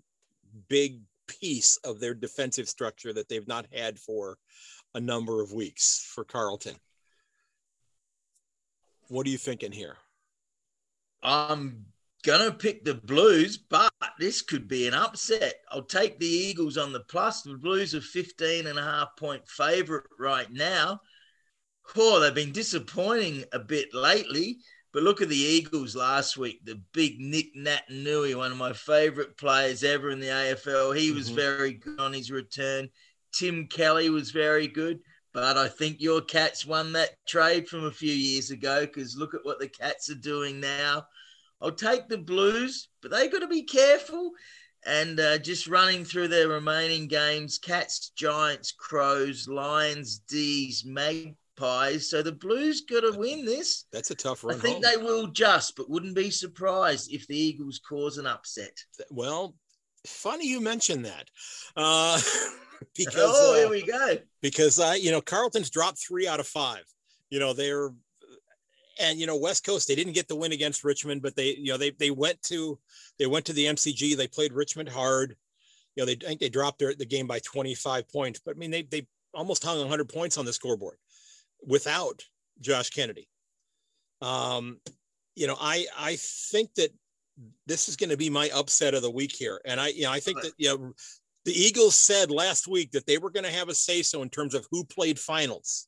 big piece of their defensive structure that they've not had for a number of weeks for Carlton. What are you thinking here? I'm gonna pick the Blues, but this could be an upset. I'll take the Eagles on the plus. The Blues are 15 and a half point favorite right now. Oh, they've been disappointing a bit lately. But look at the Eagles last week. The big Nick Naitanui, one of my favorite players ever in the AFL. He was mm-hmm. very good on his return. Tim Kelly was very good. But I think your Cats won that trade from a few years ago because look at what the Cats are doing now. I'll take the Blues, but they've got to be careful. And uh, just running through their remaining games Cats, Giants, Crows, Lions, D's, Magpies. So the Blues got to win this. That's a tough run. I think home. they will just, but wouldn't be surprised if the Eagles cause an upset. Well, funny you mentioned that. Uh, because oh, here uh, we go. Because you know, Carlton's dropped three out of five. You know, they're and you know West Coast they didn't get the win against Richmond, but they you know they they went to they went to the MCG. They played Richmond hard. You know they I think they dropped their, the game by 25 points, but I mean they they almost hung 100 points on the scoreboard without Josh Kennedy. Um, you know I I think that this is going to be my upset of the week here, and I you know I think that you know the Eagles said last week that they were going to have a say so in terms of who played finals.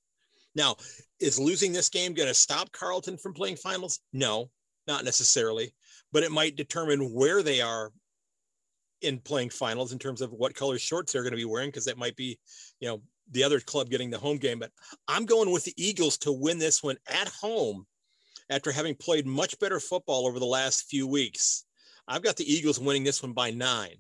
Now, is losing this game going to stop Carlton from playing finals? No, not necessarily, but it might determine where they are in playing finals in terms of what color shorts they're going to be wearing because that might be, you know, the other club getting the home game. But I'm going with the Eagles to win this one at home after having played much better football over the last few weeks. I've got the Eagles winning this one by nine.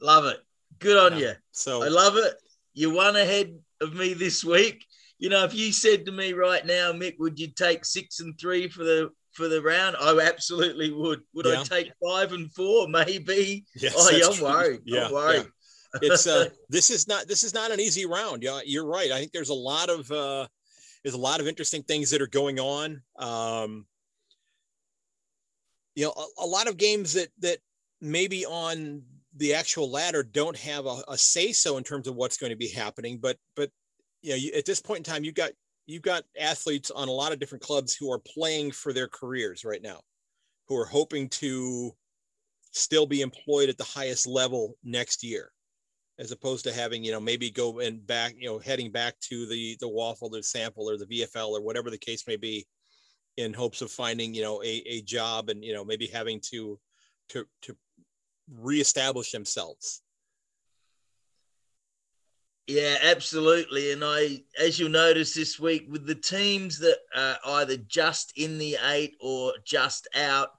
Love it. Good on yeah. you. So I love it. You won ahead of me this week. You know, if you said to me right now, Myk, would you take six and three for the for the round? I absolutely would. Would yeah. I take five and four? Maybe. Yes, oh, yeah, I'm true. worried. Yeah, I'm worried. Yeah. It's uh this is not this is not an easy round. Yeah, you're right. I think there's a lot of uh there's a lot of interesting things that are going on. Um you know, a, a lot of games that that maybe on the actual ladder don't have a, a say so in terms of what's going to be happening. But but you know, you, at this point in time, you've got you've got athletes on a lot of different clubs who are playing for their careers right now, who are hoping to still be employed at the highest level next year, as opposed to having you know maybe go and back you know heading back to the the WAFL or SANFL or the VFL or whatever the case may be, in hopes of finding you know a, a job and you know maybe having to to to reestablish themselves. Yeah, absolutely. And I, as you'll notice this week, with the teams that are either just in the eight or just out,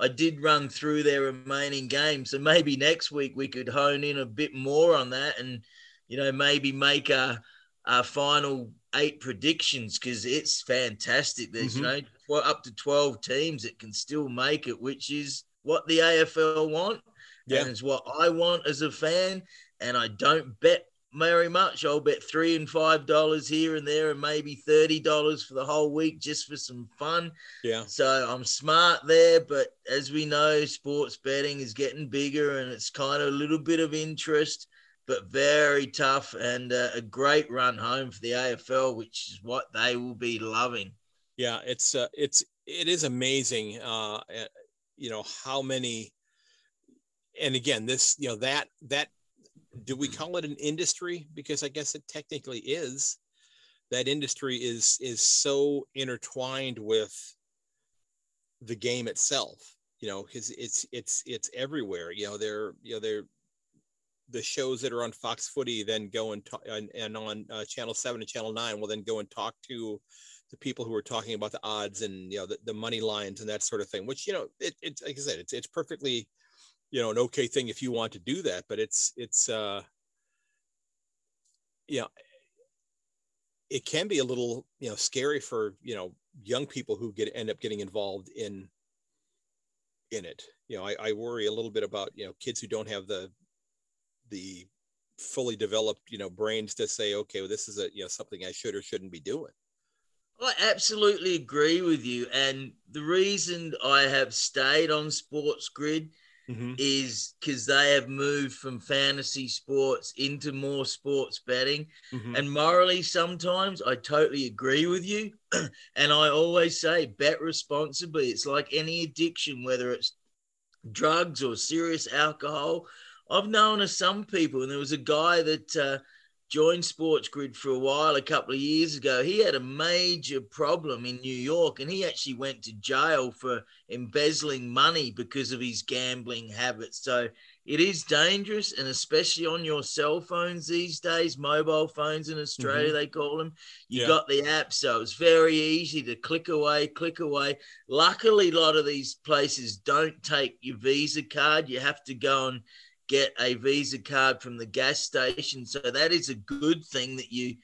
I did run through their remaining games. So maybe next week we could hone in a bit more on that and, you know, maybe make a, a final eight predictions because it's fantastic. There's, mm-hmm. you know, up to 12 teams that can still make it, which is what the AFL want. Yeah. And it's what I want as a fan. And I don't bet very much. I'll bet three and five dollars here and there, and maybe thirty dollars for the whole week just for some fun. Yeah. So I'm smart there, but as we know, sports betting is getting bigger, and it's kind of a little bit of interest, but very tough, and uh, a great run home for the AFL, which is what they will be loving. Yeah, it's uh, it's it is amazing. Uh, you know how many and again, this, you know, that, that, do we call it an industry? Because I guess it technically is. That industry is is so intertwined with the game itself, you know, because it's it's it's everywhere. You know, they're you know they're the shows that are on Fox Footy then go and talk, and, and on uh, Channel Seven and Channel Nine will then go and talk to the people who are talking about the odds and you know the, the money lines and that sort of thing. Which you know, it, it's like I said, it's it's perfectly you know an okay thing if you want to do that but it's it's uh you know it can be a little you know scary for you know young people who get end up getting involved in in it you know I, I worry a little bit about you know kids who don't have the the fully developed you know brains to say okay well this is a you know something i should or shouldn't be doing I absolutely agree with you. And the reason I have stayed on Sports Grid mm-hmm. is because they have moved from fantasy sports into more sports betting. Mm-hmm. And morally, sometimes I totally agree with you. and I always say, bet responsibly. It's like any addiction, whether it's drugs or serious alcohol. I've known of some people, and there was a guy that uh, joined Sports Grid for a while a couple of years ago. He had a major problem in New York, and he actually went to jail for embezzling money because of his gambling habits. So it is dangerous, and especially on your cell phones these days, mobile phones in Australia, mm-hmm. they call them. You yeah. got the app, so it's very easy to click away, click away. Luckily, a lot of these places don't take your Visa card. You have to go and get a Visa card from the gas station. So that is a good thing that you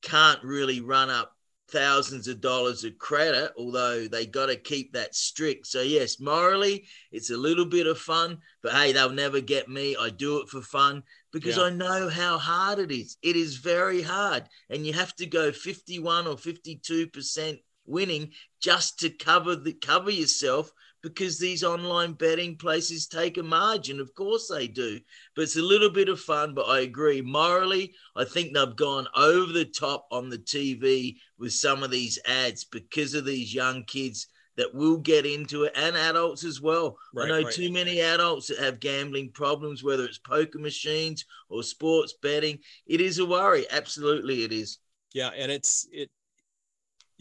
can't really run up thousands of dollars of credit, although they got to keep that strict. So, yes, morally, it's a little bit of fun, but hey, they'll never get me. I do it for fun because yeah. I know how hard it is. It is very hard, and you have to go 51 or 52% winning just to cover the cover yourself because these online betting places take a margin. Of course they do. But it's a little bit of fun. But I agree. Morally, I think they've gone over the top on the TV with some of these ads because of these young kids that will get into it and adults as well. Right, I know right. too many adults that have gambling problems, whether it's poker machines or sports betting. It is a worry. Absolutely, it is. Yeah, and it's it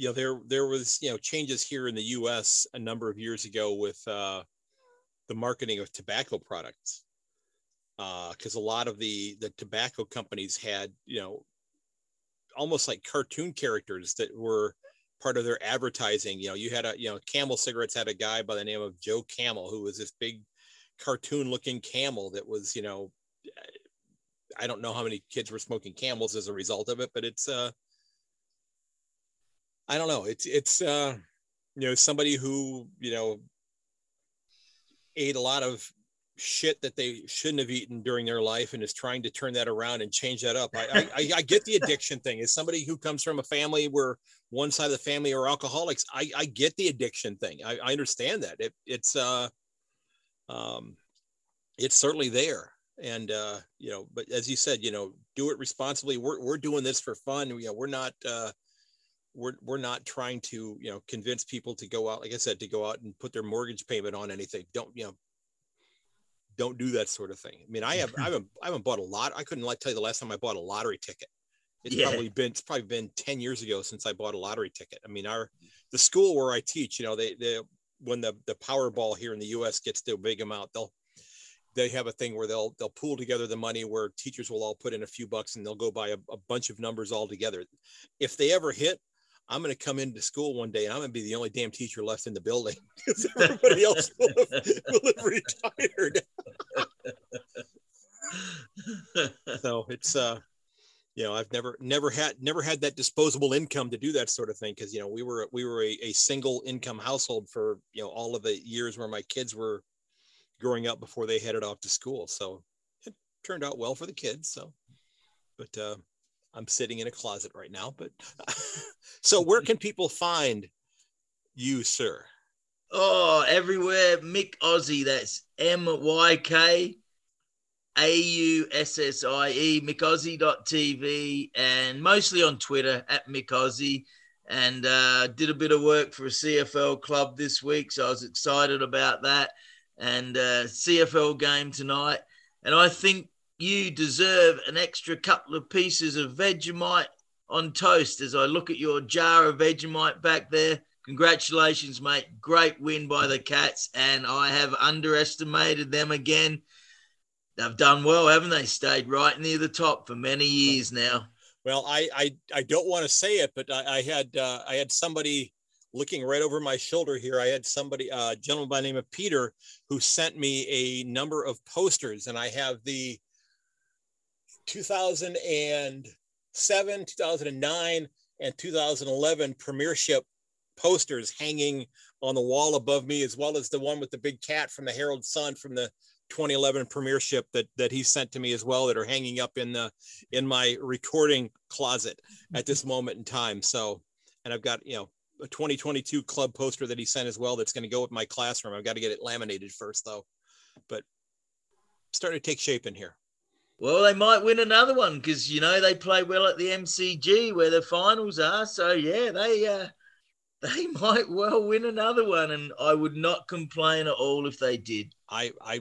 you know there there was you know changes here in the U.S. a number of years ago with uh, the marketing of tobacco products because uh, a lot of the the tobacco companies had you know almost like cartoon characters that were part of their advertising. You know, you had a you know Camel cigarettes had a guy by the name of Joe Camel who was this big cartoon looking camel that was you know I don't know how many kids were smoking camels as a result of it, but it's uh I don't know. It's it's uh, you know somebody who you know ate a lot of shit that they shouldn't have eaten during their life and is trying to turn that around and change that up. I, I, I get the addiction thing. As somebody who comes from a family where one side of the family are alcoholics, I, I get the addiction thing. I, I understand that. It, it's uh, um, it's certainly there. And uh, you know, but as you said, you know, do it responsibly. We're we're doing this for fun. You know, we're not uh, we're we're not trying to you know convince people to go out like i said to go out and put their mortgage payment on anything. Don't you know don't do that sort of thing. I mean i have i haven't i haven't bought a lot i couldn't like tell you the last time i bought a lottery ticket. It's yeah. probably been it's probably been 10 years ago since i bought a lottery ticket. I mean our the school where i teach you know they they when the the powerball here in the us gets to a big amount they'll they have a thing where they'll they'll pool together the money where teachers will all put in a few bucks and they'll go buy a, a bunch of numbers all together. If they ever hit I'm going to come into school one day and I'm going to be the only damn teacher left in the building because everybody else will have, will have retired. so it's uh, you know, I've never never had never had that disposable income to do that sort of thing because you know we were we were a, a single income household for you know all of the years where my kids were growing up before they headed off to school. So it turned out well for the kids. So, but uh, I'm sitting in a closet right now, but so where can people find you, sir? Oh, everywhere. Myk Aussie. That's M Y K A U S S I E, MykAussie.tv, and mostly on Twitter at Myk Aussie. And uh, did a bit of work for a CFL club this week, so I was excited about that. And uh, CFL game tonight. And I think you deserve an extra couple of pieces of Vegemite on toast as I look at your jar of Vegemite back there. Congratulations, mate. Great win by the Cats, and I have underestimated them again. They've done well, haven't they? Stayed right near the top for many years now. Well, I I, I don't want to say it, but I, I had uh, I had somebody looking right over my shoulder here. I had somebody, a uh, gentleman by the name of Peter, who sent me a number of posters, and I have the 2007, 2009, and 2011 premiership posters hanging on the wall above me, as well as the one with the big cat from the Herald Sun from the 2011 premiership that that he sent to me as well that are hanging up in the in my recording closet at this moment in time. So and i've got you know a 2022 club poster that he sent as well that's going to go with my classroom. I've got to get it laminated first though. But starting to take shape in here. Well, they might win another one because you know they play well at the MCG where the finals are. So yeah, they uh, they might well win another one, and I would not complain at all if they did. I I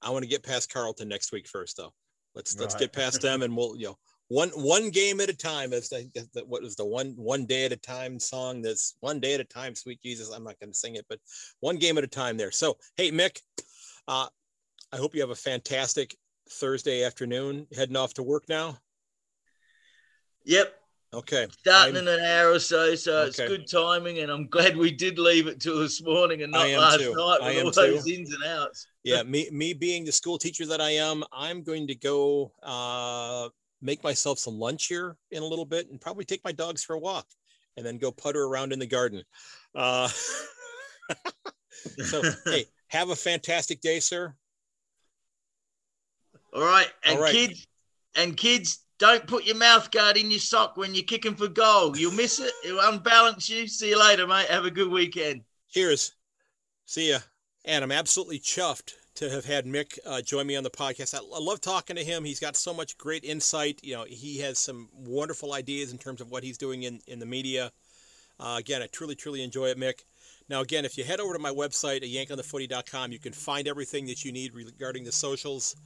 I want to get past Carlton next week first, though. Let's right. let's get past them, and we'll you know one one game at a time. As the, what was the one one day at a time song? That's one day at a time. Sweet Jesus, I'm not going to sing it, but one game at a time there. So hey, Myk, uh, I hope you have a fantastic Thursday afternoon. Heading off to work now. Yep, Okay. Starting I'm, in an hour or so, so okay. it's good timing, and I'm glad we did leave it till this morning and not last too. night with all those too. ins and outs. yeah, me me being the school teacher that I am, I'm going to go uh, make myself some lunch here in a little bit, and probably take my dogs for a walk, and then go putter around in the garden. Uh, so hey, have a fantastic day, sir. All right, and all right. kids, and kids, don't put your mouth guard in your sock when you're kicking for goal. You'll miss it. It'll unbalance you. See you later, mate. Have a good weekend. Cheers. See ya. And I'm absolutely chuffed to have had Myk uh, join me on the podcast. I, I, love talking to him. He's got so much great insight. You know, he has some wonderful ideas in terms of what he's doing in, in the media. Uh, again, I truly, truly enjoy it, Myk. Now, again, if you head over to my website at yankonthefooty.com, you can find everything that you need regarding the socials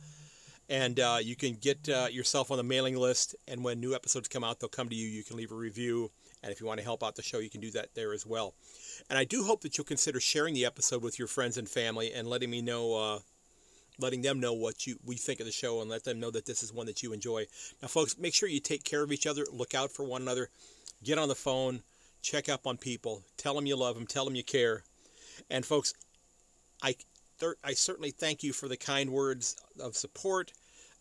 and uh, you can get uh, yourself on the mailing list. And when new episodes come out, they'll come to you. You can leave a review, and if you want to help out the show, you can do that there as well. And I do hope that you'll consider sharing the episode with your friends and family, and letting me know, uh, letting them know what you we think of the show, and let them know that this is one that you enjoy. Now, folks, make sure you take care of each other. Look out for one another. Get on the phone. Check up on people. Tell them you love them. Tell them you care. And folks, I I certainly thank you for the kind words of support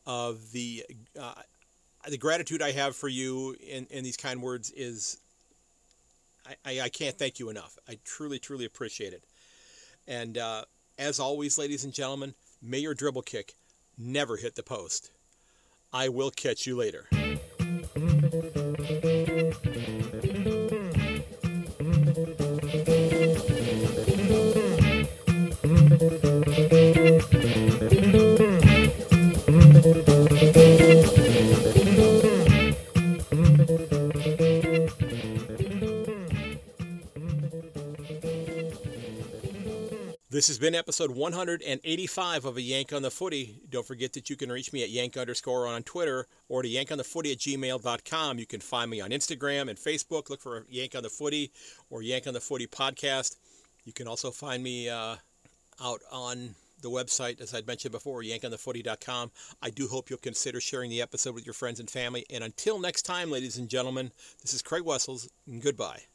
of the uh, the gratitude I have for you in, in these kind words is I, I, I, can't thank you enough. I truly, truly appreciate it. And uh, as always, ladies and gentlemen, may your dribble kick never hit the post. I will catch you later. This has been episode 185 of A Yank on the Footy. Don't forget that you can reach me at yank underscore on Twitter or to yankonthefooty at gmail.com. You can find me on Instagram and Facebook. Look for Yank on the Footy or Yank on the Footy podcast. You can also find me uh, out on the website, as I'd mentioned before, yankonthefooty.com. I do hope you'll consider sharing the episode with your friends and family. And until next time, ladies and gentlemen, this is Craig Wessels, and goodbye.